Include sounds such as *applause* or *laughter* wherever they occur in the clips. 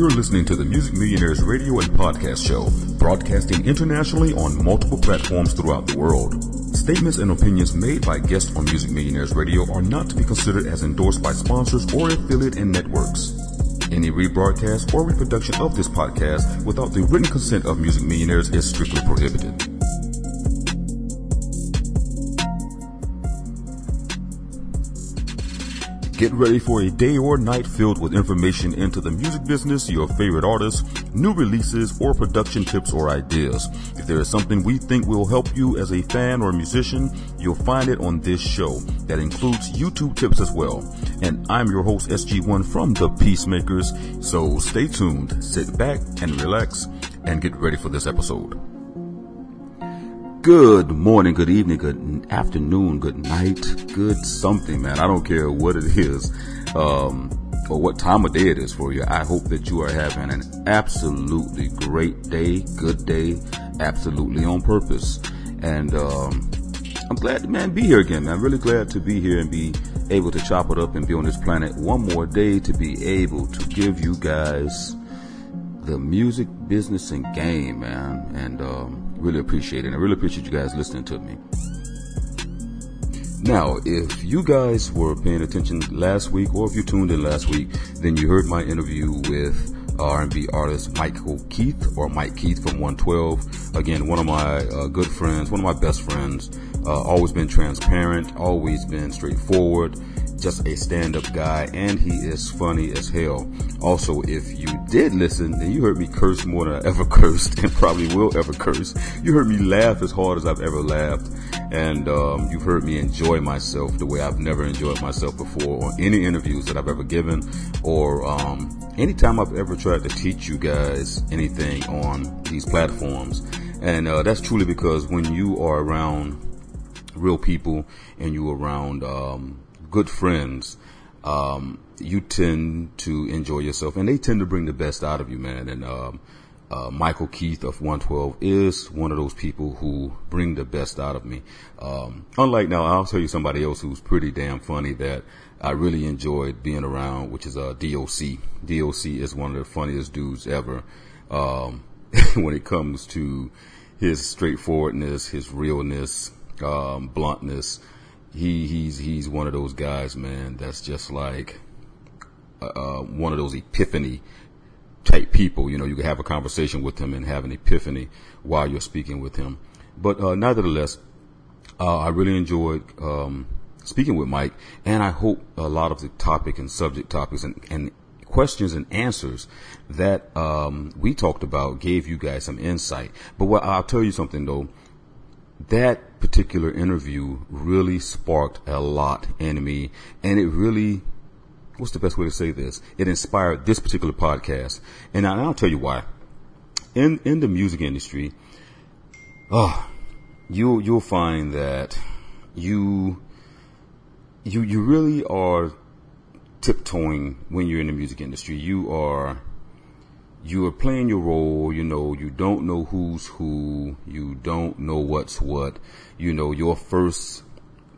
You're listening to the Music Millionaires Radio and Podcast Show, broadcasting internationally on multiple platforms throughout the world. Statements and opinions made by guests on Music Millionaires Radio are not to be considered as endorsed by sponsors or affiliate and networks. Any rebroadcast or reproduction of this podcast without the written consent of Music Millionaires is strictly prohibited. Get ready for a day or night filled with information into the music business, your favorite artists, new releases, or production tips or ideas. If there is something we think will help you as a fan or musician, you'll find it on this show. That includes YouTube tips as well. And I'm your host, SG1 from The Peacemakers. So stay tuned, sit back and relax, and get ready for this episode. Good morning, good evening, good afternoon, good night, good something, man. I don't care what it is, um, or what time of day it is for you. I hope that you are having an absolutely great day, good day, absolutely on purpose. And, um, I'm glad to, man, be here again, man. I'm really glad to be here and be able to chop it up and be on this planet one more day to be able to give you guys the music business and game, man. And, um, Really appreciate it. I really appreciate you guys listening to me. Now, if you guys were paying attention last week, or if you tuned in last week, then you heard my interview with R&B artist Michael Keith, or Mike Keith from 112. Again, one of my uh, good friends, one of my best friends. Uh, always been transparent, always been straightforward just a stand-up guy and he is funny as hell. Also, if you did listen, then you heard me curse more than I ever *laughs* cursed and probably will ever curse. You heard me laugh as hard as I've ever laughed and um, you've heard me enjoy myself the way I've never enjoyed myself before on any interviews that I've ever given or um, anytime I've ever tried to teach you guys anything on these platforms. And uh, that's truly because when you are around real people and you are around um, good friends, um, you tend to enjoy yourself and they tend to bring the best out of you, man. And, um, uh, Michael Keith of 112 is one of those people who bring the best out of me. Um, unlike now, I'll tell you somebody else who's pretty damn funny that I really enjoyed being around, which is, uh, DOC. DOC is one of the funniest dudes ever. Um, *laughs* when it comes to his straightforwardness, his realness, um, bluntness, he he's he's one of those guys, man. That's just like uh, uh, one of those epiphany type people. You know, you can have a conversation with him and have an epiphany while you're speaking with him. But uh, nevertheless, uh, I really enjoyed um, speaking with Mike, and I hope a lot of the topic and subject topics and, and questions and answers that um, we talked about gave you guys some insight. But what I'll tell you something though that particular interview really sparked a lot in me and it really what's the best way to say this? It inspired this particular podcast and i'll tell you why. In in the music industry oh you you'll find that you you you really are tiptoeing when you're in the music industry. You are you are playing your role, you know, you don't know who's who, you don't know what's what, you know, your first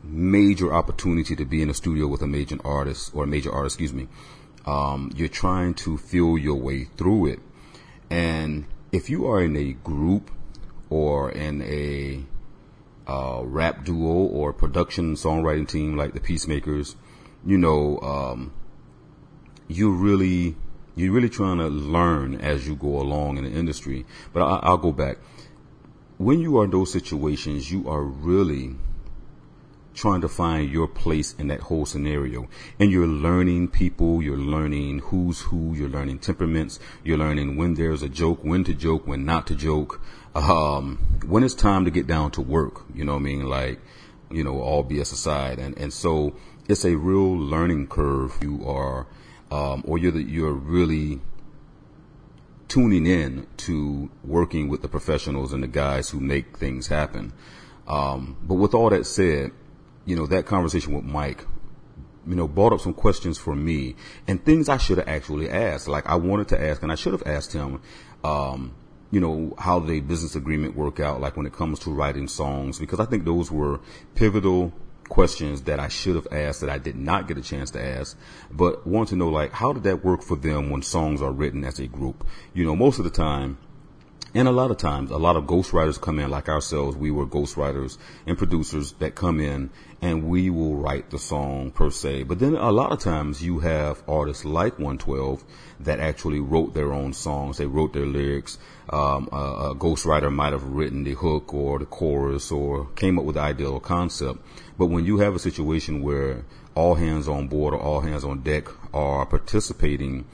major opportunity to be in a studio with a major artist or a major artist, excuse me. Um, you're trying to feel your way through it. And if you are in a group or in a uh, rap duo or production songwriting team like the Peacemakers, you know, um, you really you're really trying to learn as you go along in the industry. But I, I'll go back. When you are in those situations, you are really trying to find your place in that whole scenario. And you're learning people, you're learning who's who, you're learning temperaments, you're learning when there's a joke, when to joke, when not to joke, um, when it's time to get down to work, you know what I mean? Like, you know, all BS aside. And, and so it's a real learning curve. You are, um, or you're the, you're really tuning in to working with the professionals and the guys who make things happen. Um, but with all that said, you know that conversation with Mike, you know, brought up some questions for me and things I should have actually asked. Like I wanted to ask, and I should have asked him. Um, you know, how the business agreement work out, like when it comes to writing songs, because I think those were pivotal questions that I should have asked that I did not get a chance to ask, but want to know like, how did that work for them when songs are written as a group? You know, most of the time, and a lot of times, a lot of ghostwriters come in like ourselves. We were ghostwriters and producers that come in and we will write the song per se. But then a lot of times you have artists like 112 that actually wrote their own songs. They wrote their lyrics. Um, a, a ghostwriter might have written the hook or the chorus or came up with the ideal concept. But when you have a situation where all hands on board or all hands on deck are participating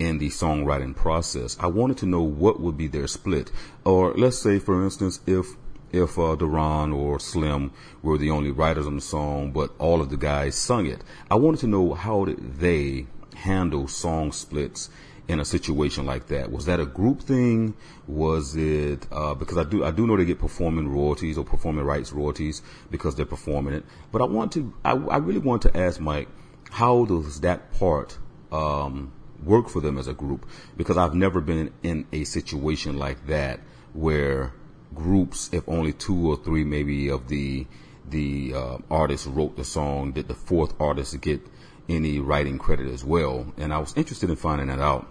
in the songwriting process. I wanted to know what would be their split. Or let's say, for instance, if if uh, Daron or Slim were the only writers on the song, but all of the guys sung it. I wanted to know how did they handle song splits in a situation like that? Was that a group thing? Was it uh, because I do I do know they get performing royalties or performing rights royalties because they're performing it. But I want to I, I really want to ask Mike, how does that part um, work for them as a group because I've never been in a situation like that where groups, if only two or three maybe of the the uh, artists wrote the song, did the fourth artist get any writing credit as well? And I was interested in finding that out.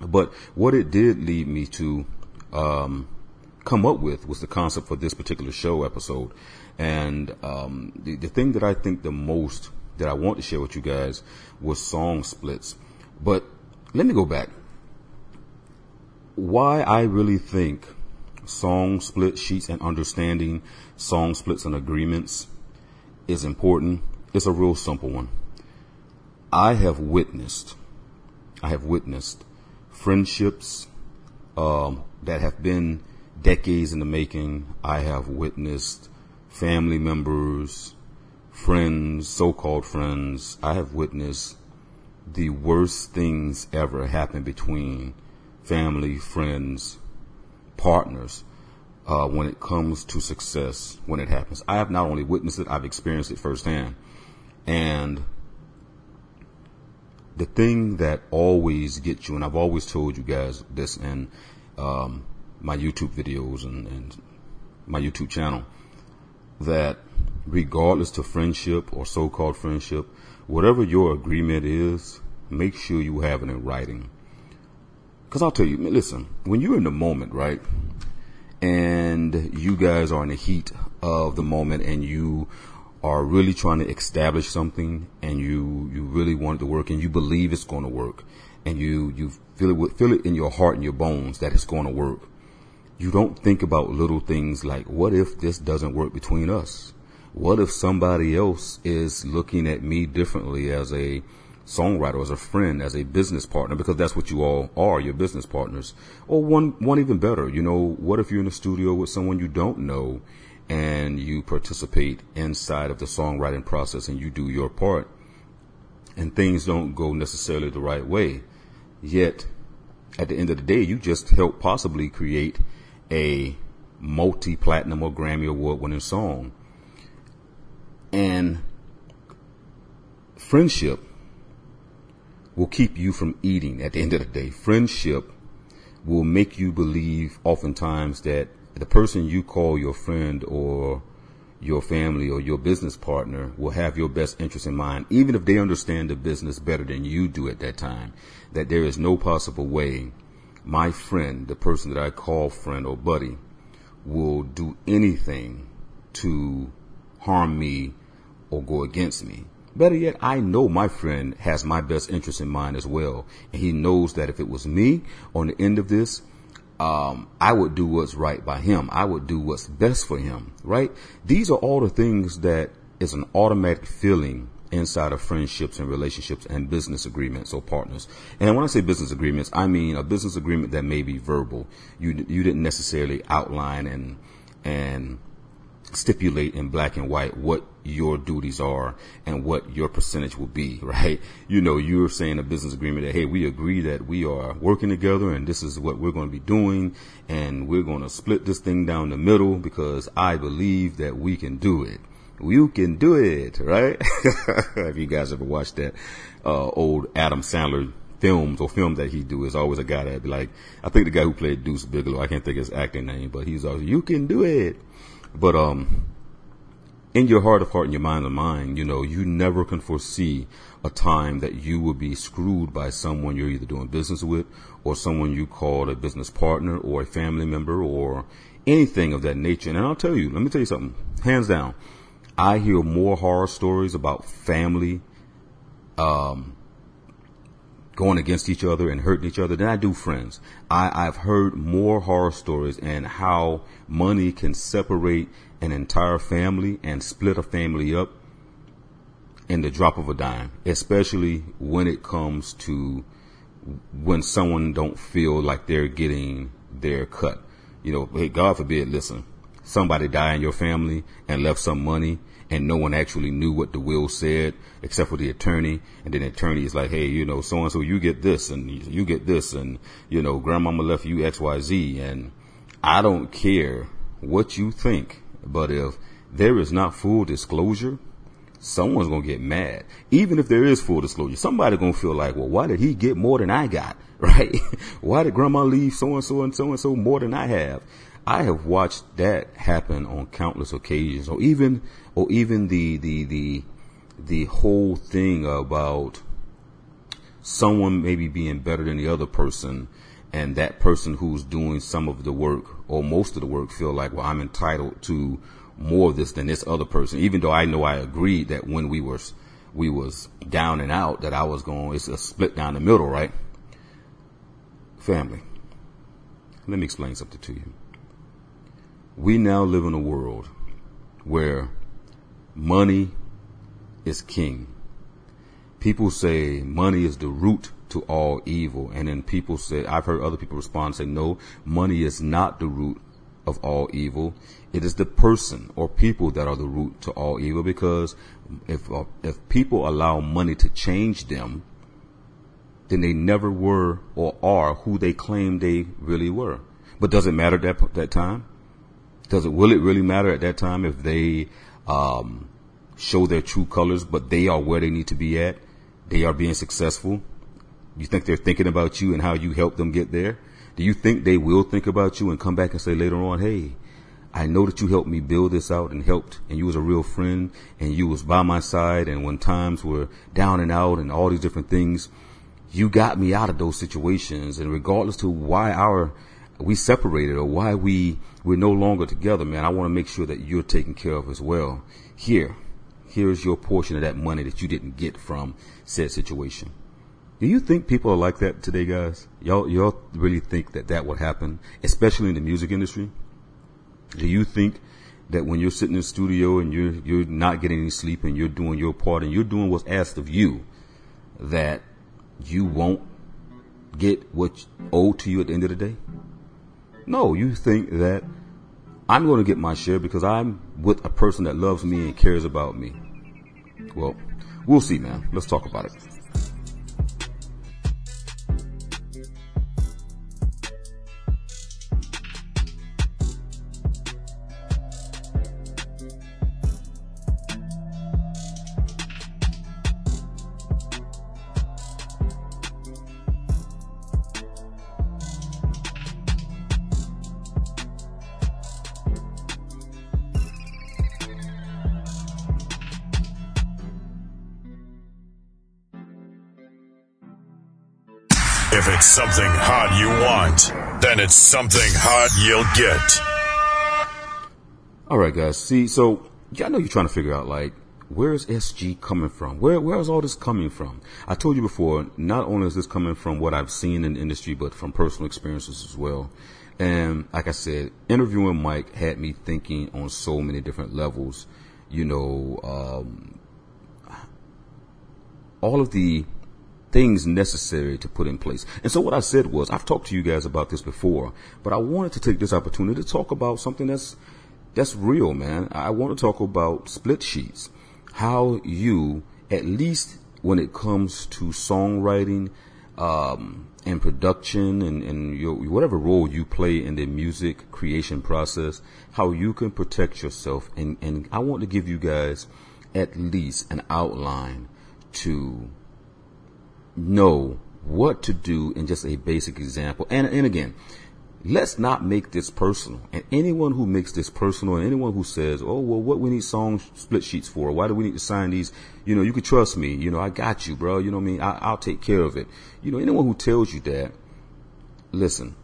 But what it did lead me to um, come up with was the concept for this particular show episode. And um, the, the thing that I think the most that I want to share with you guys was song splits. But let me go back. Why I really think song split sheets and understanding song splits and agreements is important. It's a real simple one. I have witnessed, I have witnessed friendships um, that have been decades in the making. I have witnessed family members, friends, so-called friends. I have witnessed the worst things ever happen between family, friends, partners uh, when it comes to success when it happens. I have not only witnessed it, I've experienced it firsthand. And the thing that always gets you, and I've always told you guys this in um, my YouTube videos and, and my YouTube channel, that regardless to friendship or so-called friendship, whatever your agreement is, make sure you have it in writing. Cause I'll tell you, listen, when you're in the moment, right? And you guys are in the heat of the moment and you are really trying to establish something and you, you really want it to work and you believe it's going to work and you, you feel it, feel it in your heart and your bones that it's going to work. You don't think about little things like, what if this doesn't work between us? What if somebody else is looking at me differently as a songwriter, as a friend, as a business partner, because that's what you all are, your business partners. Or one, one even better, you know, what if you're in a studio with someone you don't know and you participate inside of the songwriting process and you do your part and things don't go necessarily the right way. Yet at the end of the day, you just help possibly create a multi-platinum or Grammy award winning song and friendship will keep you from eating at the end of the day. Friendship will make you believe oftentimes that the person you call your friend or your family or your business partner will have your best interest in mind, even if they understand the business better than you do at that time. That there is no possible way my friend, the person that I call friend or buddy, will do anything to harm me or go against me. Better yet, I know my friend has my best interest in mind as well. And he knows that if it was me on the end of this, um, I would do what's right by him. I would do what's best for him, right? These are all the things that is an automatic feeling inside of friendships and relationships and business agreements or partners. And when I say business agreements, I mean a business agreement that may be verbal. You, you didn't necessarily outline and, and stipulate in black and white what your duties are and what your percentage will be, *laughs* right? You know, you're saying a business agreement that, hey, we agree that we are working together and this is what we're going to be doing and we're going to split this thing down the middle because I believe that we can do it. You can do it, right? *laughs* Have you guys ever watched that, uh, old Adam Sandler films or films that he do is always a guy that be like, I think the guy who played Deuce Bigalow, I can't think his acting name, but he's always, you can do it. But, um, in your heart of heart and your mind of mind, you know, you never can foresee a time that you will be screwed by someone you're either doing business with or someone you call a business partner or a family member or anything of that nature. And I'll tell you, let me tell you something, hands down, I hear more horror stories about family, um, going against each other and hurting each other than I do friends. I, I've heard more horror stories and how money can separate an entire family and split a family up in the drop of a dime, especially when it comes to when someone don't feel like they're getting their cut. You know, hey, God forbid, listen, somebody died in your family and left some money and no one actually knew what the will said except for the attorney. And then the attorney is like, hey, you know, so and so, you get this and you get this, and you know, grandmama left you X, Y, Z, and I don't care what you think, but if there is not full disclosure, someone's gonna get mad. Even if there is full disclosure, somebody gonna feel like, well, why did he get more than I got? *laughs* Right? *laughs* why did grandma leave so and so and so and so more than I have? I have watched that happen on countless occasions, or even, or even the the the the whole thing about someone maybe being better than the other person, and that person who's doing some of the work or most of the work feel like, well, I'm entitled to more of this than this other person, even though I know I agreed that when we were we was down and out that I was going, it's a split down the middle, right? Family. Let me explain something to you. We now live in a world where money is king. People say money is the root to all evil. And then people say, I've heard other people respond and say, no, money is not the root of all evil. It is the person or people that are the root to all evil because if, uh, if people allow money to change them, then they never were or are who they claim they really were. But does it matter at that, that time? Does it, will it really matter at that time if they, um, show their true colors, but they are where they need to be at? They are being successful. You think they're thinking about you and how you helped them get there? Do you think they will think about you and come back and say later on, hey, I know that you helped me build this out and helped and you was a real friend and you was by my side and when times were down and out and all these different things, you got me out of those situations and regardless to why our we separated or why we we're no longer together, man, I want to make sure that you're taken care of as well. Here, here's your portion of that money that you didn't get from said situation. Do you think people are like that today, guys? Y'all, y'all really think that that would happen, especially in the music industry? Do you think that when you're sitting in the studio and you're, you're not getting any sleep and you're doing your part and you're doing what's asked of you, that you won't get what's owed to you at the end of the day? No, you think that I'm going to get my share because I'm with a person that loves me and cares about me. Well, we'll see, man. Let's talk about it. Then it's something hot you'll get. All right, guys. See, so y'all know you're trying to figure out like where's SG coming from? Where where is all this coming from? I told you before, not only is this coming from what I've seen in the industry, but from personal experiences as well. And like I said, interviewing Mike had me thinking on so many different levels. You know, um, all of the things necessary to put in place. And so what I said was, I've talked to you guys about this before, but I wanted to take this opportunity to talk about something that's, that's real, man. I want to talk about split sheets. How you, at least when it comes to songwriting, um, and production and, and your, whatever role you play in the music creation process, how you can protect yourself. And, and I want to give you guys at least an outline to know what to do in just a basic example. And, and again, let's not make this personal. And anyone who makes this personal and anyone who says, oh, well, what we need song split sheets for? Why do we need to sign these? You know, you can trust me. You know, I got you, bro. You know what I mean? I, I'll take care of it. You know, anyone who tells you that, listen,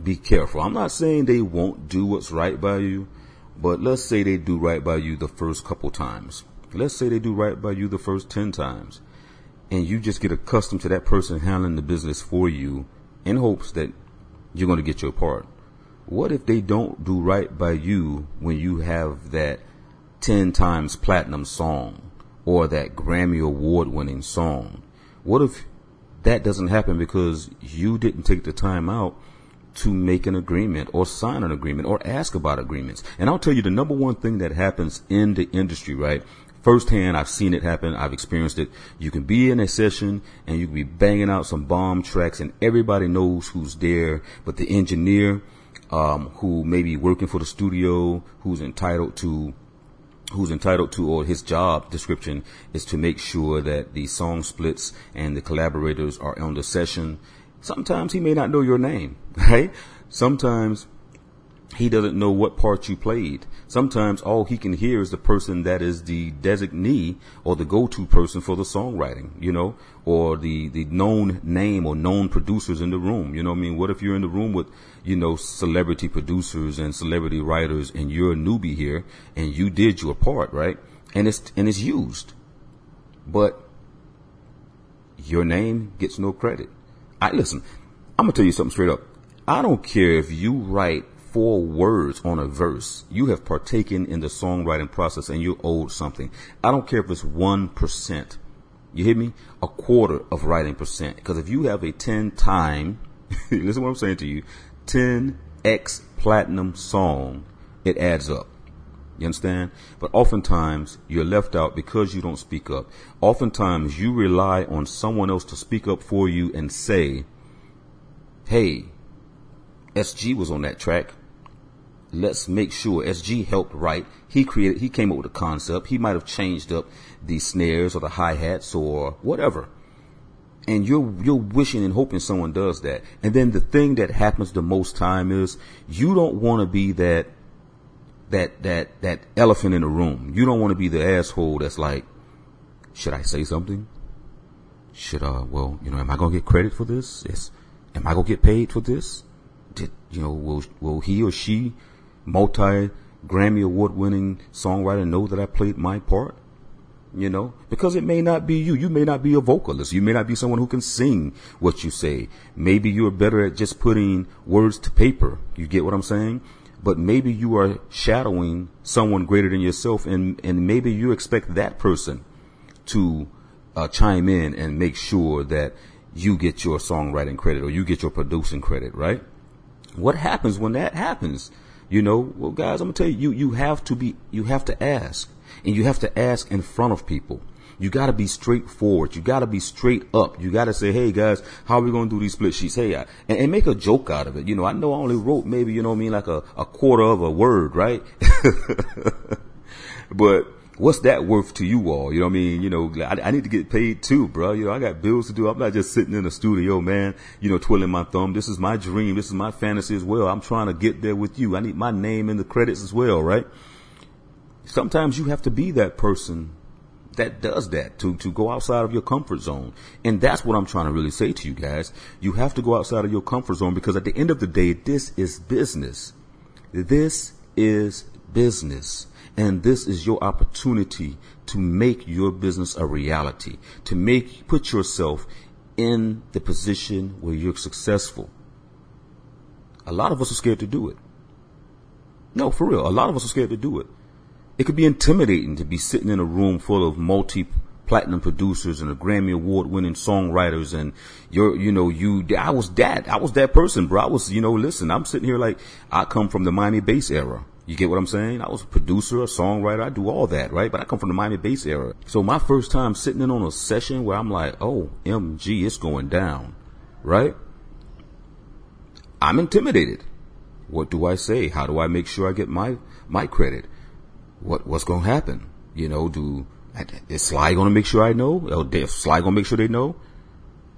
be careful. I'm not saying they won't do what's right by you, but let's say they do right by you the first couple times. Let's say they do right by you the first 10 times and you just get accustomed to that person handling the business for you in hopes that you're going to get your part. What if they don't do right by you when you have that 10 times platinum song or that Grammy award winning song? What if that doesn't happen because you didn't take the time out to make an agreement or sign an agreement or ask about agreements? And I'll tell you the number one thing that happens in the industry, right? Firsthand. I've seen it happen. I've experienced it. You can be in a session and you can be banging out some bomb tracks and everybody knows who's there, but the engineer, um, who may be working for the studio, who's entitled to who's entitled to or his job description is to make sure that the song splits and the collaborators are on the session. Sometimes he may not know your name, *laughs* right? Sometimes he doesn't know what part you played. Sometimes all he can hear is the person that is the designee or the go-to person for the songwriting, you know, or the, the known name or known producers in the room. You know I mean? What if you're in the room with, you know, celebrity producers and celebrity writers and you're a newbie here and you did your part, right? And it's, and it's used. But your name gets no credit. I listen, I'm gonna tell you something straight up. I don't care if you write four words on a verse, you have partaken in the songwriting process and you're owed something. I don't care if it's 1%. You hear me? A quarter of writing percent. Because if you have a 10 time, *laughs* listen to what I'm saying to you, 10x platinum song, it adds up. You understand? But oftentimes you're left out because you don't speak up. Oftentimes you rely on someone else to speak up for you and say, Hey, SG was on that track let's make sure SG helped write. He created, he came up with a concept. He might have changed up the snares or the hi-hats or whatever. And you're, you're wishing and hoping someone does that. And then the thing that happens the most time is you don't want to be that, that, that, that elephant in the room. You don't want to be the asshole that's like, should I say something? Should, uh, well, you know, am I going to get credit for this? Yes. Am I going to get paid for this? Did, you know, will, will he or she multi Grammy award winning songwriter know that I played my part? You know, because it may not be you. You may not be a vocalist. You may not be someone who can sing what you say. Maybe you're better at just putting words to paper. You get what I'm saying? But maybe you are shadowing someone greater than yourself and, and maybe you expect that person to uh, chime in and make sure that you get your songwriting credit or you get your producing credit, right? What happens when that happens? You know, well, guys, I'm gonna tell you, you, you have to be, you have to ask and you have to ask in front of people. You gotta be straightforward. You gotta be straight up. You gotta say, hey guys, how are we gonna do these split sheets? Hey, I, and, and, make a joke out of it. You know, I know I only wrote maybe, you know I mean, like a, a quarter of a word, right? *laughs* but what's that worth to you all? You know what I mean? You know, I, I, need to get paid too, bro. You know, I got bills to do. I'm not just sitting in the studio, man, you know, twiddling my thumb. This is my dream. This is my fantasy as well. I'm trying to get there with you. I need my name in the credits as well, right? Sometimes you have to be that person that does that to, to go outside of your comfort zone. And that's what I'm trying to really say to you guys. You have to go outside of your comfort zone because at the end of the day, this is business. This is business. And this is your opportunity to make your business a reality, to make, put yourself in the position where you're successful. A lot of us are scared to do it. No, for real. A lot of us are scared to do it. It could be intimidating to be sitting in a room full of multi platinum producers and a Grammy award winning songwriters and you're, you know, you, I was that, I was that person, bro. I was, you know, listen, I'm sitting here like I come from the Miami bass era. You get what I'm saying? I was a producer, a songwriter. I do all that, right? But I come from the Miami bass era. So my first time sitting in on a session where I'm like, oh, MG, it's going down, right? I'm intimidated. What do I say? How do I make sure I get my, my credit? What, what's going to happen? You know, do, is Sly going to make sure I know? Oh, is Sly going to make sure they know?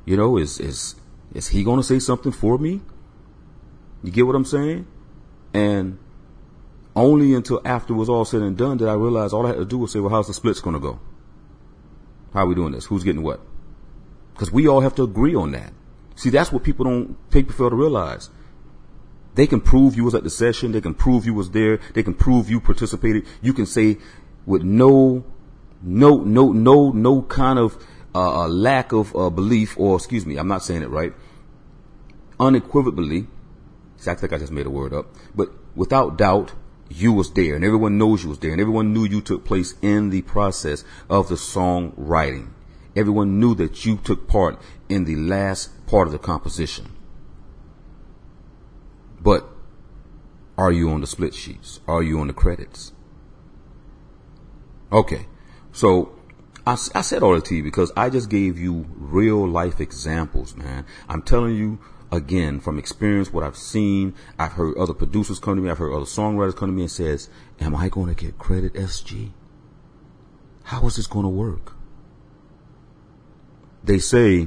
You know, is, is, is he going to say something for me? You get what I'm saying? And only until after it was all said and done did I realize all I had to do was say, well, how's the splits going to go? How are we doing this? Who's getting what? Because we all have to agree on that. See, that's what people don't, people fail to realize. They can prove you was at the session. They can prove you was there. They can prove you participated. You can say with no, no, no, no, no kind of uh, lack of uh, belief, or excuse me, I'm not saying it right. Unequivocally, see, I think I just made a word up, but without doubt, you was there, and everyone knows you was there, and everyone knew you took place in the process of the song writing. Everyone knew that you took part in the last part of the composition. But are you on the split sheets? Are you on the credits? Okay. So I, I said all that to you because I just gave you real life examples, man. I'm telling you again from experience what I've seen. I've heard other producers come to me. I've heard other songwriters come to me and says, am I going to get credit SG? How is this going to work? They say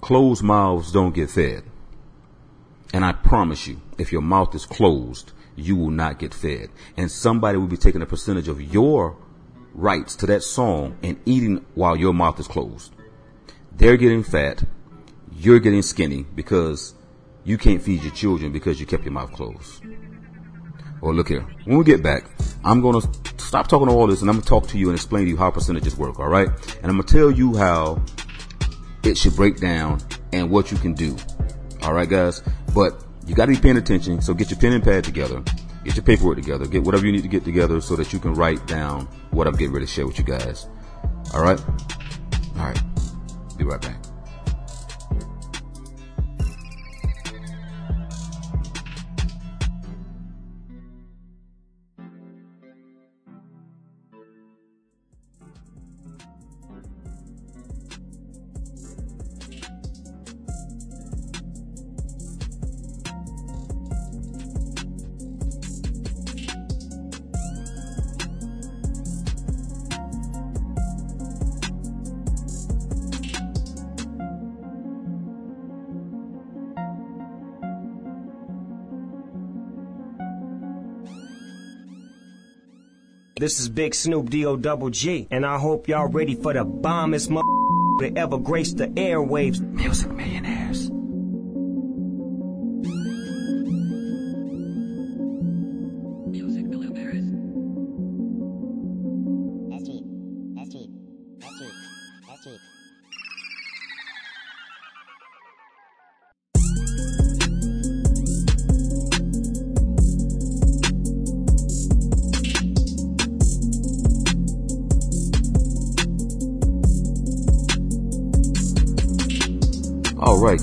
closed mouths don't get fed. And I promise you, if your mouth is closed, you will not get fed. And somebody will be taking a percentage of your rights to that song and eating while your mouth is closed. They're getting fat. You're getting skinny because you can't feed your children because you kept your mouth closed. Well, look here. When we get back, I'm going to stop talking to all this and I'm going to talk to you and explain to you how percentages work. All right. And I'm going to tell you how it should break down and what you can do. All right, guys. But you got to be paying attention. So get your pen and pad together. Get your paperwork together. Get whatever you need to get together so that you can write down what I'm getting ready to share with you guys. All right. All right. Be right back. This is Big Snoop D-O double G, and I hope y'all ready for the bombest mother to ever grace the airwaves. Music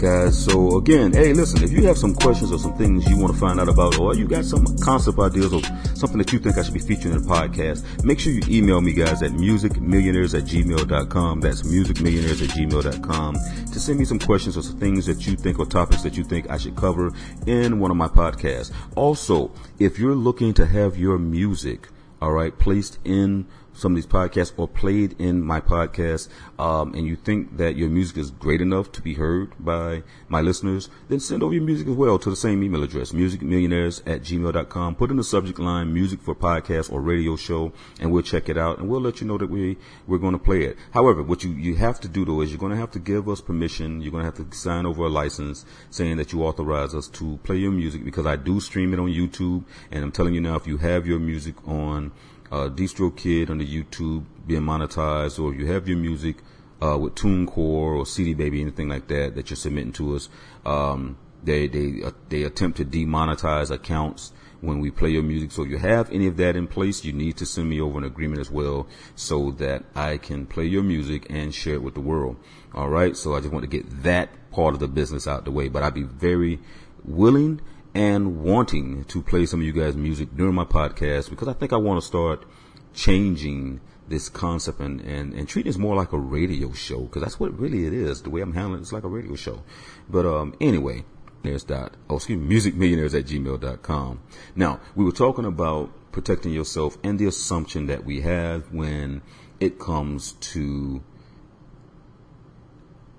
guys. So again, hey, listen, if you have some questions or some things you want to find out about, or you got some concept ideas or something that you think I should be featuring in the podcast, make sure you email me guys at musicmillionaires at gmail.com. That's musicmillionaires at gmail.com to send me some questions or some things that you think or topics that you think I should cover in one of my podcasts. Also, if you're looking to have your music, all right, placed in some of these podcasts or played in my podcast, um, and you think that your music is great enough to be heard by my listeners, then send over your music as well to the same email address, musicmillionaires at gmail.com. Put in the subject line music for podcast or radio show, and we'll check it out and we'll let you know that we, we're going to play it. However, what you, you have to do though is you're going to have to give us permission. You're going to have to sign over a license saying that you authorize us to play your music because I do stream it on YouTube. And I'm telling you now, if you have your music on, uh, DistroKid on the YouTube being monetized, or if you have your music uh, with TuneCore or CD Baby, anything like that that you're submitting to us, um, they they uh, they attempt to demonetize accounts when we play your music. So if you have any of that in place, you need to send me over an agreement as well, so that I can play your music and share it with the world. All right. So I just want to get that part of the business out the way, but I'd be very willing and wanting to play some of you guys' music during my podcast because I think I want to start changing this concept and, and, and treating this more like a radio show because that's what really it is. The way I'm handling it, it's like a radio show. But um, anyway, there's that. Oh, excuse me, musicmillionaires at gmail.com. Now, we were talking about protecting yourself and the assumption that we have when it comes to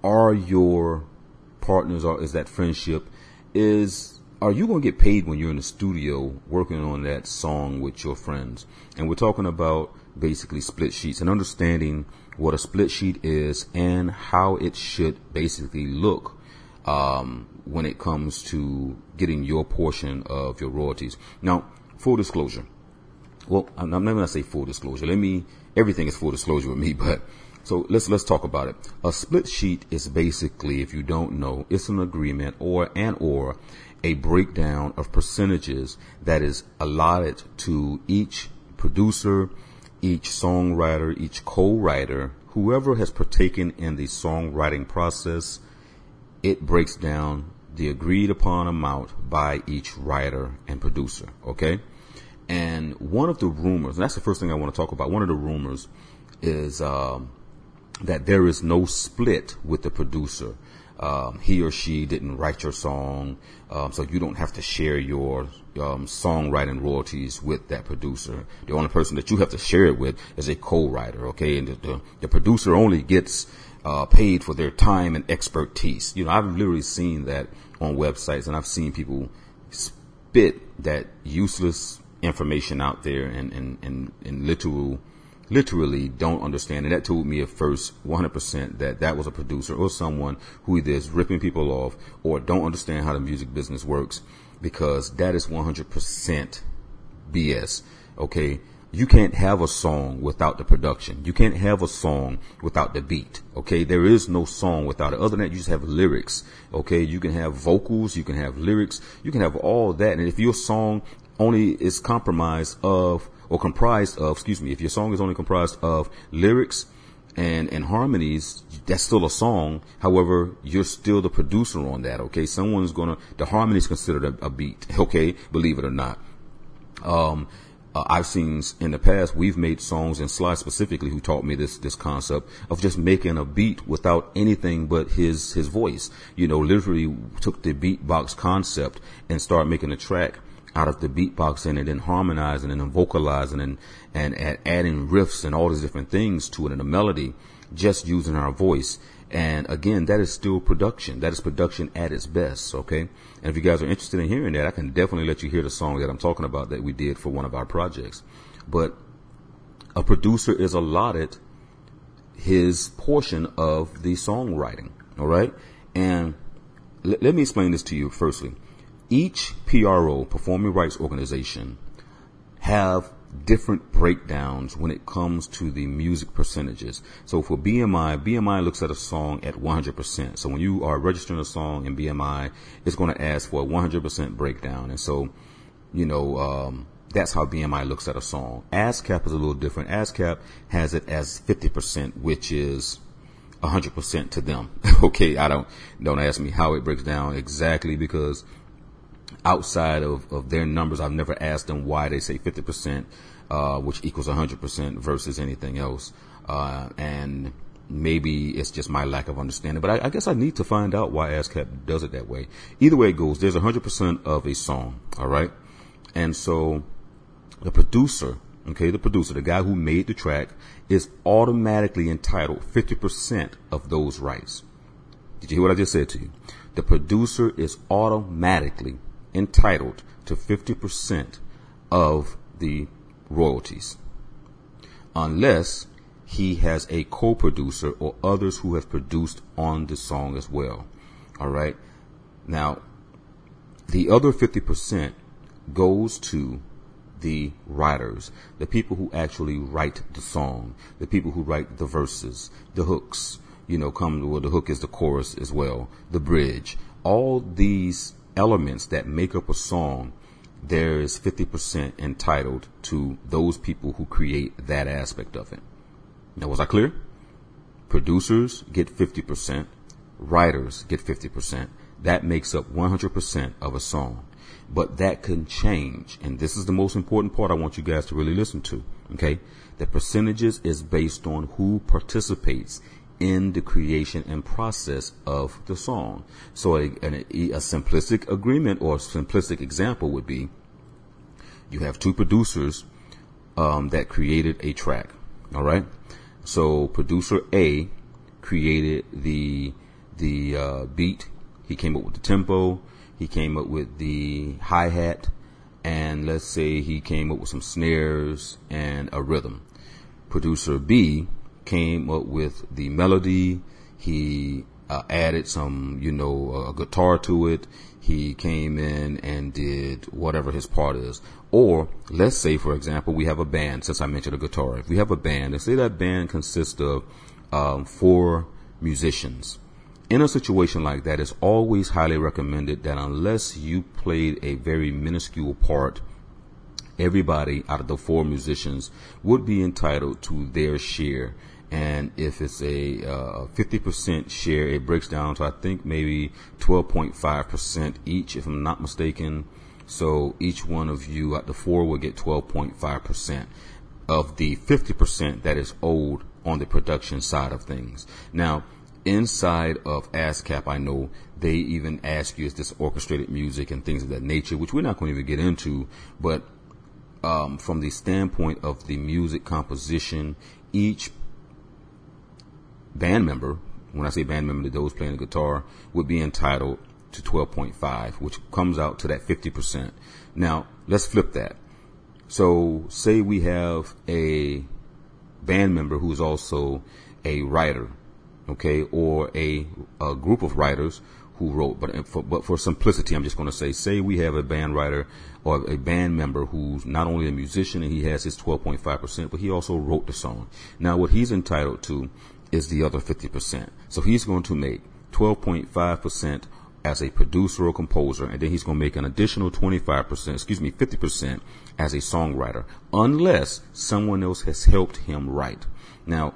are your partners or is that friendship is are you going to get paid when you're in the studio working on that song with your friends? And we're talking about basically split sheets and understanding what a split sheet is and how it should basically look um, when it comes to getting your portion of your royalties. Now, full disclosure. Well, I'm not going to say full disclosure. Let me. Everything is full disclosure with me, *laughs* but so let's let's talk about it. A split sheet is basically, if you don't know, it's an agreement or and or a breakdown of percentages that is allotted to each producer, each songwriter, each co-writer, whoever has partaken in the songwriting process. It breaks down the agreed upon amount by each writer and producer. Okay. And one of the rumors, and that's the first thing I want to talk about. One of the rumors is, um, that there is no split with the producer. Um, he or she didn't write your song, um, so you don't have to share your um, songwriting royalties with that producer. The only person that you have to share it with is a co-writer, okay? And the, the, the producer only gets uh, paid for their time and expertise. You know, I've literally seen that on websites, and I've seen people spit that useless information out there and and and, and literal literally don't understand. And that told me at first 100% that that was a producer or someone who either is ripping people off or don't understand how the music business works because that is 100% BS. Okay. You can't have a song without the production. You can't have a song without the beat. Okay. There is no song without it. Other than that, you just have lyrics. Okay. You can have vocals. You can have lyrics. You can have all that. And if your song only is compromised of or comprised of, excuse me, if your song is only comprised of lyrics and, and harmonies, that's still a song. However, you're still the producer on that. Okay. Someone's to, the harmony is considered a, a, beat. *laughs* Okay. Believe it or not. Um, uh, I've seen in the past, we've made songs and Sly specifically who taught me this, this concept of just making a beat without anything but his, his voice. You know, literally took the beatbox concept and started making a track out of the beatboxing and then harmonizing and then vocalizing and, and, and adding riffs and all these different things to it and a melody just using our voice. And again, that is still production. That is production at its best. Okay. And if you guys are interested in hearing that, I can definitely let you hear the song that I'm talking about that we did for one of our projects. But a producer is allotted his portion of the songwriting. All right. And let me explain this to you firstly each PRO, performing rights organization, have different breakdowns when it comes to the music percentages. So for BMI, BMI looks at a song at 100%. So when you are registering a song in BMI, it's going to ask for a 100% breakdown. And so, you know, um, that's how BMI looks at a song. ASCAP is a little different. ASCAP has it as 50%, which is 100% to them. *laughs* okay. I don't, don't ask me how it breaks down exactly because outside of, of their numbers, I've never asked them why they say 50%, uh, which equals 100% versus anything else. Uh, and maybe it's just my lack of understanding, but I, I, guess I need to find out why ASCAP does it that way. Either way it goes, there's 100% of a song, alright? And so the producer, okay, the producer, the guy who made the track, is automatically entitled 50% of those rights. Did you hear what I just said to you? The producer is automatically entitled to 50% of the royalties unless he has a co-producer or others who have produced on the song as well. All right. Now, the other 50% goes to the writers, the people who actually write the song, the people who write the verses, the hooks, you know, come, well, the hook is the chorus as well, the bridge. All these elements that make up a song, there is 50% entitled to those people who create that aspect of it. Now, was I clear? Producers get 50%, writers get 50%. That makes up 100% of a song. But that can change. And this is the most important part I want you guys to really listen to. Okay. The percentages is based on who participates in the creation and process of the song. So a, a, a simplistic agreement or simplistic example would be you have two producers um, that created a track. All right. So producer A created the the uh, beat. He came up with the tempo. he came up with the hi hat, and let's say he came up with some snares and a rhythm. Producer B came up with the melody. He uh, added some, you know, a guitar to it. He came in and did whatever his part is. Or let's say, for example, we have a band. Since I mentioned a guitar, if we have a band, and say that band consists of um, four musicians. In a situation like that, it's always highly recommended that unless you played a very minuscule part, everybody out of the four musicians would be entitled to their share and if it's a uh, 50% share, it breaks down to I think maybe 12.5% each, if I'm not mistaken. So each one of you at the four will get 12.5% of the 50% that is owed on the production side of things. Now, inside of ASCAP, I know they even ask you is this orchestrated music and things of that nature, which we're not going to even get into, but um, from the standpoint of the music composition, each band member, when I say band member, those playing the guitar, would be entitled to 12.5, which comes out to that 50%. Now, let's flip that. So, say we have a band member who's also a writer, okay, or a, a group of writers who wrote, but for, but for simplicity, I'm just going to say, say we have a band writer or a band member who's not only a musician and he has his 12.5%, but he also wrote the song. Now, what he's entitled to is the other 50%. So he's going to make 12.5% as a producer or composer, and then he's going to make an additional 25%, excuse me, 50% as a songwriter, unless someone else has helped him write. Now,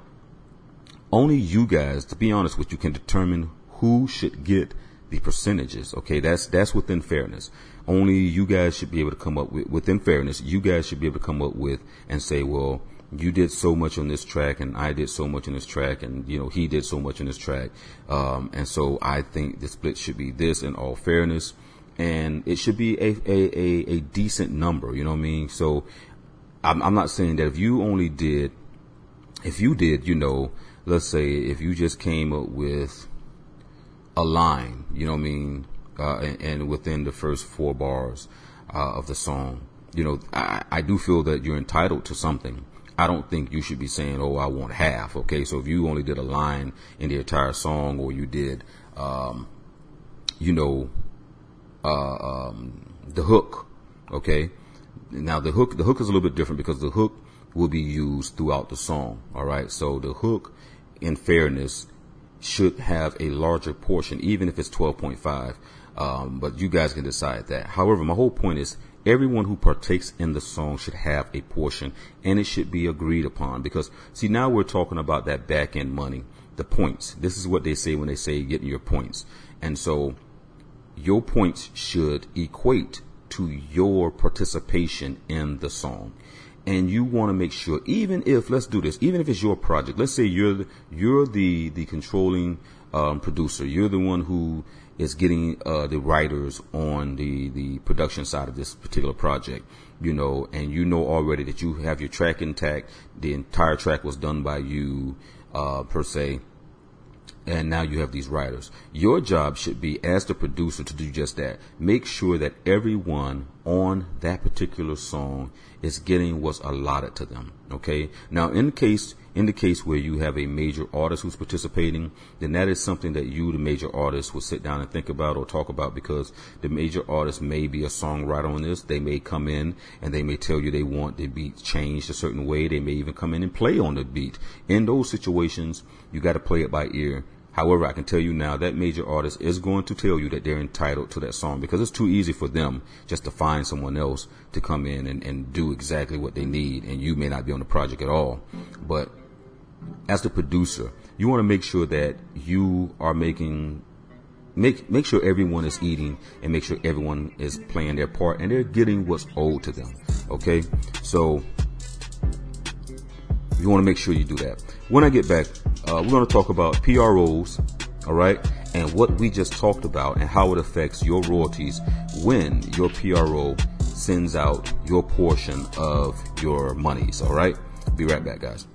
only you guys, to be honest with you, can determine who should get the percentages. Okay, that's that's within fairness. Only you guys should be able to come up with within fairness. You guys should be able to come up with and say, well, you did so much on this track and I did so much on this track and you know he did so much on this track. Um, and so I think the split should be this in all fairness. And it should be a, a, a, a decent number you know what I mean? So I'm, I'm not saying that if you only did if you did you know let's say if you just came up with a line you know what I mean? Uh, and, and, within the first four bars uh, of the song you know I, I do feel that you're entitled to something I don't think you should be saying, "Oh, I want half." Okay, so if you only did a line in the entire song, or you did, um, you know, uh, um, the hook. Okay, now the hook, the hook is a little bit different because the hook will be used throughout the song. All right, so the hook, in fairness, should have a larger portion, even if it's twelve point five. Um, but you guys can decide that. However, my whole point is everyone who partakes in the song should have a portion and it should be agreed upon because see now we're talking about that back end money the points. This is what they say when they say getting your points. And so your points should equate to your participation in the song. And you want to make sure even if let's do this even if it's your project let's say you're the, you're the the controlling um, producer you're the one who is getting uh, the writers on the the production side of this particular project. You know, and you know already that you have your track intact. The entire track was done by you uh, per se and now you have these writers. Your job should be, as the producer, to do just that. Make sure that everyone on that particular song is getting what's allotted to them. Okay. Now, in case, in the case where you have a major artist who's participating, then that is something that you, the major artist, will sit down and think about or talk about because the major artist may be a songwriter on this. They may come in and they may tell you they want the beat changed a certain way. They may even come in and play on the beat. In those situations, you got to play it by ear However, I can tell you now that major artist is going to tell you that they're entitled to that song because it's too easy for them just to find someone else to come in and, and do exactly what they need. And you may not be on the project at all. But as the producer, you want to make sure that you are making make make sure everyone is eating and make sure everyone is playing their part and they're getting what's owed to them. Okay? So you want to make sure you do that. When I get back, uh, we're going to talk about PROs, all right, and what we just talked about and how it affects your royalties when your PRO sends out your portion of your monies, all right? Be right back, guys.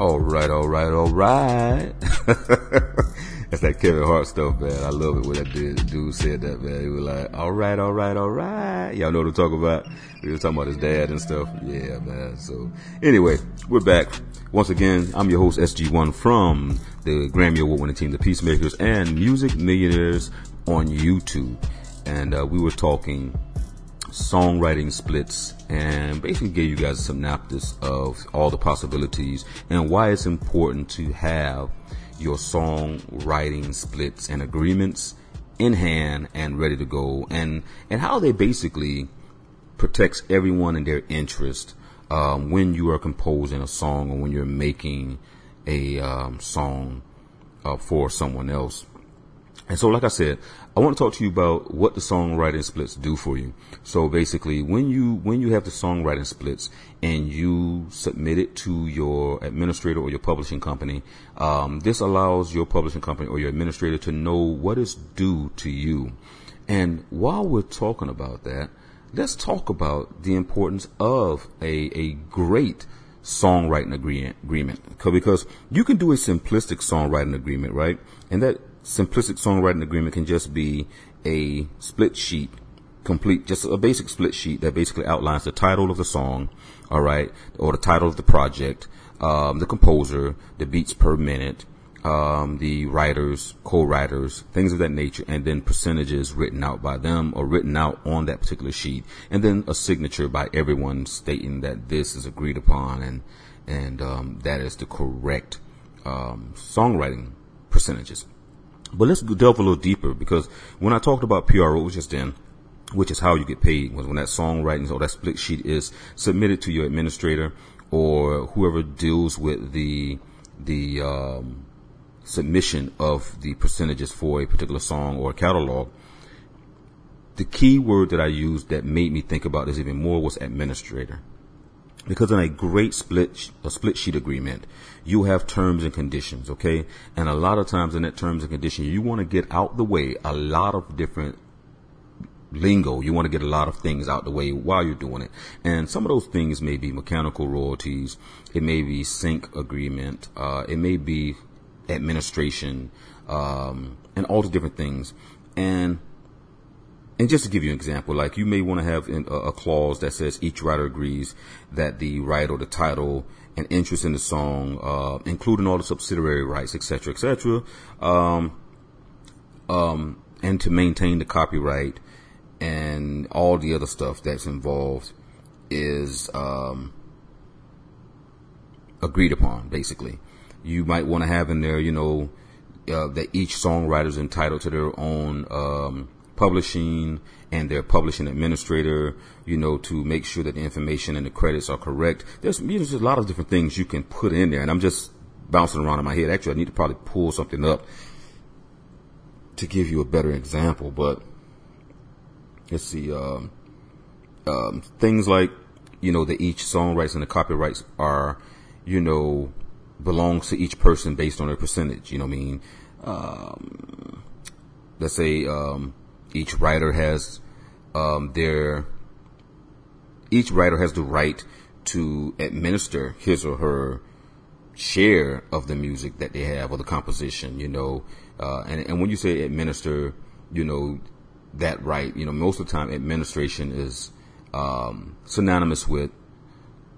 All right, all right, all right. *laughs* That's that Kevin Hart stuff, man. I love it when that dude, said that, man. He was like, all right, all right, all right. Y'all know what I'm talking about? We were talking about his dad and stuff. Yeah, man. So anyway, we're back. Once again, I'm your host, SG1 from the Grammy Award winning team, the Peacemakers and Music Millionaires on YouTube. And, uh, we were talking songwriting splits and basically gave you guys a synopsis of all the possibilities and why it's important to have your songwriting splits and agreements in hand and ready to go and and how they basically protects everyone in their interest um, when you are composing a song or when you're making a um, song uh, for someone else. And so, like I said, I want to talk to you about what the songwriting splits do for you. So basically, when you, when you have the songwriting splits and you submit it to your administrator or your publishing company, um, this allows your publishing company or your administrator to know what is due to you. And while we're talking about that, let's talk about the importance of a, a great songwriting agreement, agreement. Because you can do a simplistic songwriting agreement, right? And that simplistic songwriting agreement can just be a split sheet, complete, just a basic split sheet that basically outlines the title of the song, all right, or the title of the project, um, the composer, the beats per minute, um, the writers, co-writers, things of that nature, and then percentages written out by them or written out on that particular sheet, and then a signature by everyone stating that this is agreed upon and and um, that is the correct um, songwriting percentages. But let's delve a little deeper because when I talked about PRO just then, which is how you get paid, was when that songwriting or that split sheet is submitted to your administrator or whoever deals with the the um, submission of the percentages for a particular song or catalog. The key word that I used that made me think about this even more was administrator. Because in a great split, a split sheet agreement, you have terms and conditions, okay? And a lot of times in that terms and conditions, you want to get out the way a lot of different lingo. You want to get a lot of things out the way while you're doing it. And some of those things may be mechanical royalties. It may be sync agreement. Uh, it may be administration, um, and all the different things. And and just to give you an example, like you may want to have a, clause that says each writer agrees that the right or the title and interest in the song, uh, including all the subsidiary rights, etc., etc., um, um, and to maintain the copyright and all the other stuff that's involved is um, agreed upon. Basically, you might want to have in there, you know, uh, that each songwriter is entitled to their own um, publishing and their publishing administrator, you know, to make sure that the information and the credits are correct. There's, there's a lot of different things you can put in there, and I'm just bouncing around in my head. Actually, I need to probably pull something up to give you a better example, but let's see, um, um, things like, you know, that each song rights and the copyrights are, you know, belongs to each person based on their percentage. You know what I mean? Um, let's say, um, each writer has um, their each writer has the right to administer his or her share of the music that they have or the composition, you know. Uh, and, and when you say administer, you know, that right, you know, most of the time administration is um, synonymous with,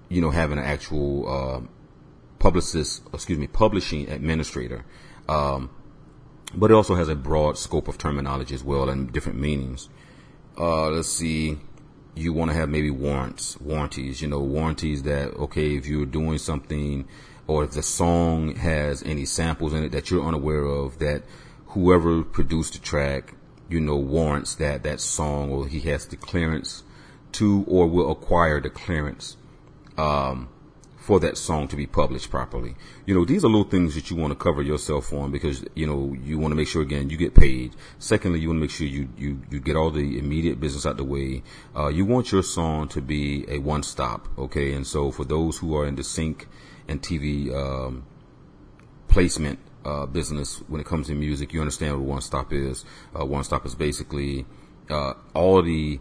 you know, having an actual uh, publicist, excuse me, publishing administrator. Um, but it also has a broad scope of terminology as well and different meanings. Uh, let's see. You want to have maybe warrants, warranties, you know, warranties that, okay, if you're doing something or if the song has any samples in it that you're unaware of, that whoever produced the track, you know, warrants that that song or he has the clearance to or will acquire the clearance. Um, for that song to be published properly. You know, these are little things that you want to cover yourself on because, you know, you want to make sure again you get paid. Secondly, you want to make sure you, you, you get all the immediate business out the way. Uh, you want your song to be a one stop, okay? And so for those who are in the sync and TV, um, placement, uh, business when it comes to music, you understand what one stop is. Uh, one stop is basically, uh, all the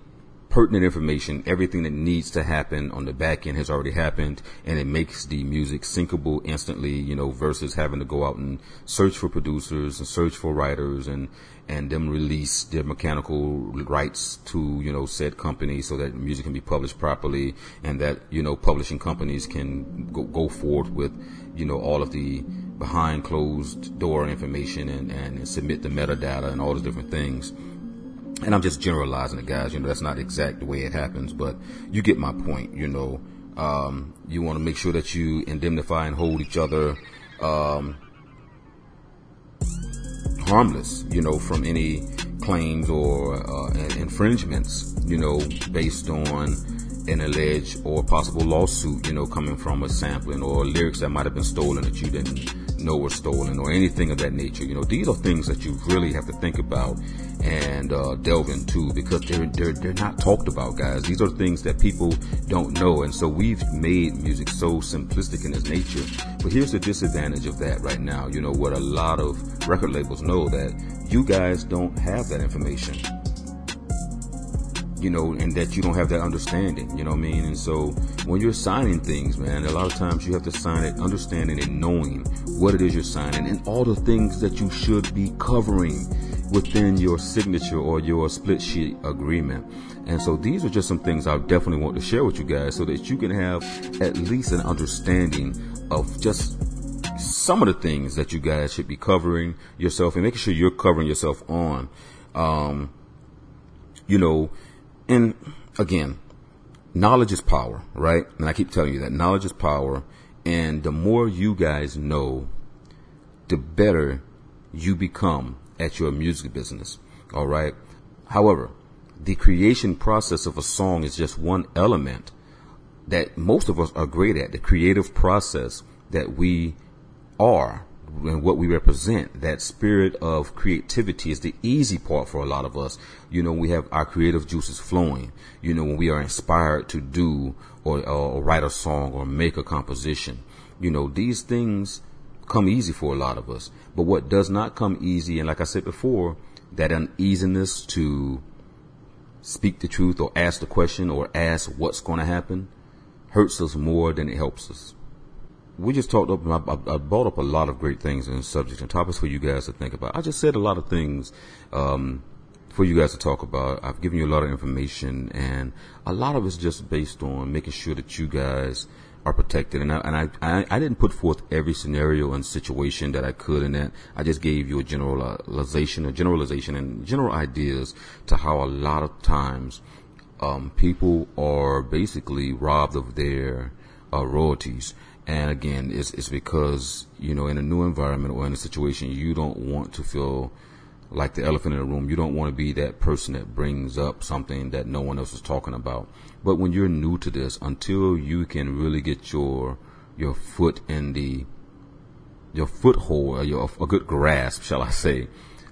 pertinent information, everything that needs to happen on the back end has already happened, and it makes the music syncable instantly, you know, versus having to go out and search for producers and search for writers and and them release their mechanical rights to you know said company so that music can be published properly and that you know publishing companies can go, go forward with you know all of the behind closed door information and, and submit the metadata and all the different things and I'm just generalizing it, guys. You know, that's not exact the way it happens, but you get my point. You know, um, you want to make sure that you indemnify and hold each other um, harmless. You know, from any claims or uh, infringements. You know, based on an alleged or possible lawsuit. You know, coming from a sampling or lyrics that might have been stolen that you didn't know were stolen or anything of that nature. You know, these are things that you really have to think about and uh, delve into because they're, they're they're not talked about, guys. These are things that people don't know, and so we've made music so simplistic in its nature. But here's the disadvantage of that right now. You know what a lot of record labels know that you guys don't have that information you know, and that you don't have that understanding, you know what I mean? And so when you're signing things, man, a lot of times you have to sign it understanding and knowing what it is you're signing and all the things that you should be covering within your signature or your split sheet agreement. And so these are just some things I definitely want to share with you guys so that you can have at least an understanding of just some of the things that you guys should be covering yourself and making sure you're covering yourself on. Um, you know, and again, knowledge is power, right? And I keep telling you that knowledge is power. And the more you guys know, the better you become at your music business. All right. However, the creation process of a song is just one element that most of us are great at. The creative process that we are and what we represent, that spirit of creativity is the easy part for a lot of us. You know, we have our creative juices flowing. You know, when we are inspired to do or, or write a song or make a composition. You know, these things come easy for a lot of us. But what does not come easy, and like I said before, that uneasiness to speak the truth or ask the question or ask what's going to happen hurts us more than it helps us we just talked up, I, I, brought up a lot of great things and subjects and topics for you guys to think about. I just said a lot of things, um, for you guys to talk about. I've given you a lot of information and a lot of it's just based on making sure that you guys are protected. And I, and I, I, I didn't put forth every scenario and situation that I could in that. I just gave you a generalization, a generalization and general ideas to how a lot of times, um, people are basically robbed of their, uh, royalties. And again, it's, it's because, you know, in a new environment or in a situation, you don't want to feel like the elephant in the room. You don't want to be that person that brings up something that no one else is talking about. But when you're new to this, until you can really get your, your foot in the, your foothold, or your, a good grasp, shall I say,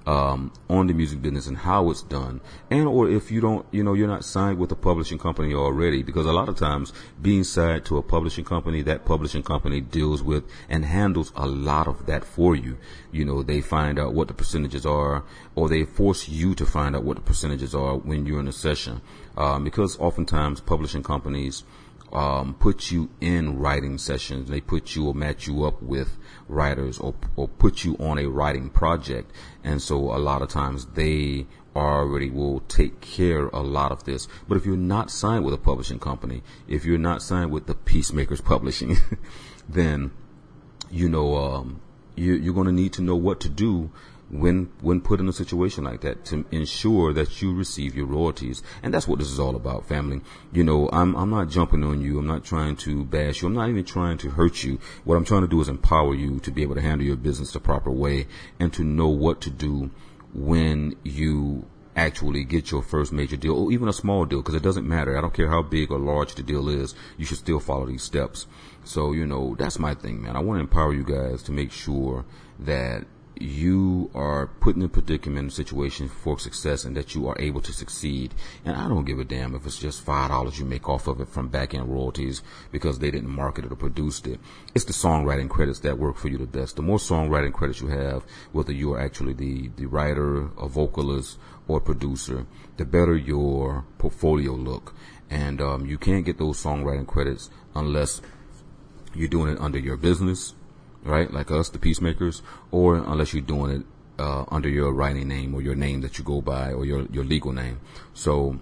um, on the music business and how it's done, and or if you don't, you know, you're not signed with a publishing company already, because a lot of times being signed to a publishing company, that publishing company deals with and handles a lot of that for you. You know, they find out what the percentages are, or they force you to find out what the percentages are when you're in a session, um, because oftentimes publishing companies um, put you in writing sessions. They put you or match you up with writers or, or put you on a writing project. And so a lot of times they already will take care a lot of this. But if you're not signed with a publishing company, if you're not signed with the Peacemakers Publishing, *laughs* then, you know, um, you, you're going to need to know what to do when when put in a situation like that to ensure that you receive your royalties. And that's what this is all about, family. You know, I'm I'm not jumping on you. I'm not trying to bash you. I'm not even trying to hurt you. What I'm trying to do is empower you to be able to handle your business the proper way and to know what to do when you actually get your first major deal or even a small deal because it doesn't matter. I don't care how big or large the deal is. You should still follow these steps. So, you know, that's my thing, man. I want to empower you guys to make sure that you are put in a predicament, a situation for success, and that you are able to succeed. And I don't give a damn if it's just five dollars you make off of it from back end royalties because they didn't market it or produced it. It's the songwriting credits that work for you the best. The more songwriting credits you have, whether you are actually the the writer, a vocalist, or producer, the better your portfolio look. And um, you can't get those songwriting credits unless you're doing it under your business right? Like us, the peacemakers, or unless you're doing it uh, under your writing name or your name that you go by or your your legal name. So,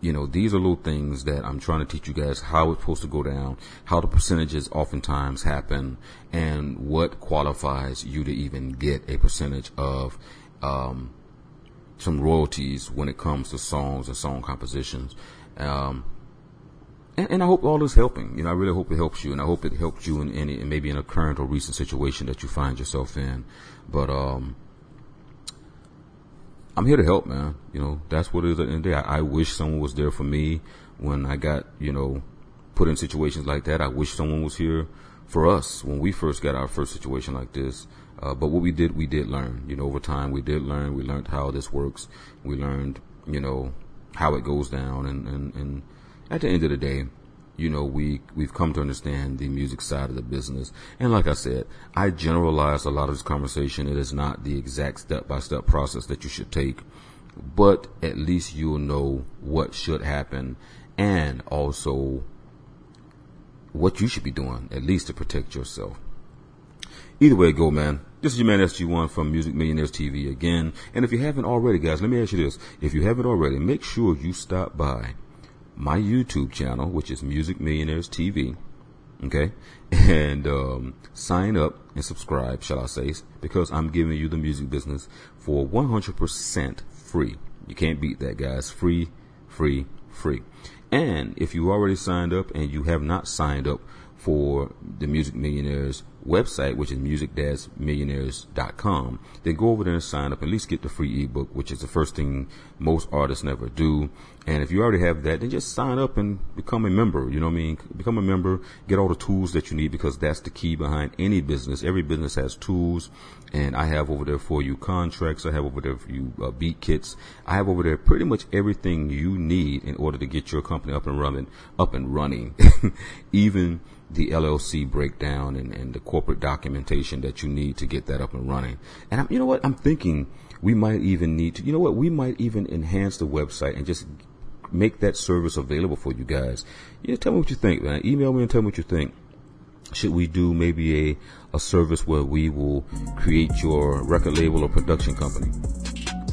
you know, these are little things that I'm trying to teach you guys how it's supposed to go down, how the percentages oftentimes happen, and what qualifies you to even get a percentage of um, some royalties when it comes to songs and song compositions. Um, and, and, I hope all is helping. You know, I really hope it helps you, and I hope it helps you in any, maybe in a current or recent situation that you find yourself in. But um, I'm here to help, man. You know, that's what it is at the end of the day. I, I wish someone was there for me when I got, you know, put in situations like that. I wish someone was here for us when we first got our first situation like this. Uh, but what we did, we did learn. You know, over time, we did learn. We learned how this works. We learned, you know, how it goes down, and and and at the end of the day, you know, we, we've come to understand the music side of the business. And like I said, I generalize a lot of this conversation. It is not the exact step by step process that you should take, but at least you'll know what should happen and also what you should be doing, at least to protect yourself. Either way go, man. This is your man SG1 from Music Millionaires TV again. And if you haven't already, guys, let me ask you this. If you haven't already, make sure you stop by my YouTube channel, which is Music Millionaires TV. Okay. *laughs* And, um, sign up and subscribe, shall I say, because I'm giving you the music business for 100% free. You can't beat that, guys. Free, free, free. And if you already signed up and you have not signed up for the Music Millionaires website, which is music-millionaires.com, then go over there and sign up. At least get the free ebook, which is the first thing most artists never do. And if you already have that, then just sign up and become a member. You know what I mean? Become a member, get all the tools that you need because that's the key behind any business. Every business has tools and I have over there for you contracts. I have over there for you uh, beat kits. I have over there pretty much everything you need in order to get your company up and running, up and running. *laughs* Even the LLC breakdown and, and the corporate documentation that you need to get that up and running. And I'm, you know what? I'm thinking we might even need to, you know what? We might even enhance the website and just make that service available for you guys. Yeah, tell me what you think, man. Email me and tell me what you think. Should we do maybe a, a service where we will create your record label or production company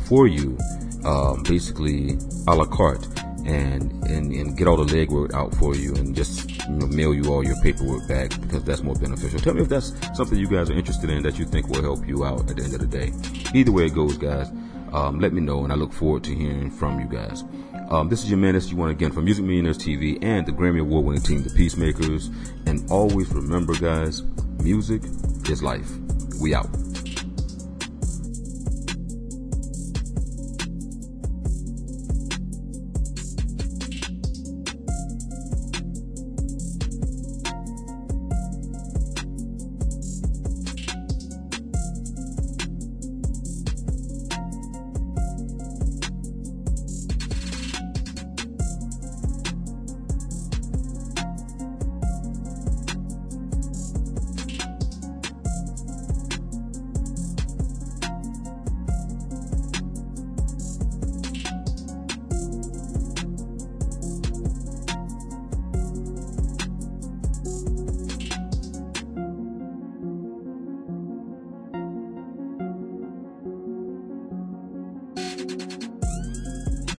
for you, um, basically a la carte? and, and, and get all the legwork out for you and just you know, mail you all your paperwork back because that's more beneficial. Tell me if that's something you guys are interested in that you think will help you out at the end of the day. Either way it goes, guys, um, let me know and I look forward to hearing from you guys. Um, this is your man you want again from Music Millionaires TV and the Grammy Award winning team, The Peacemakers. And always remember, guys, music is life. We out.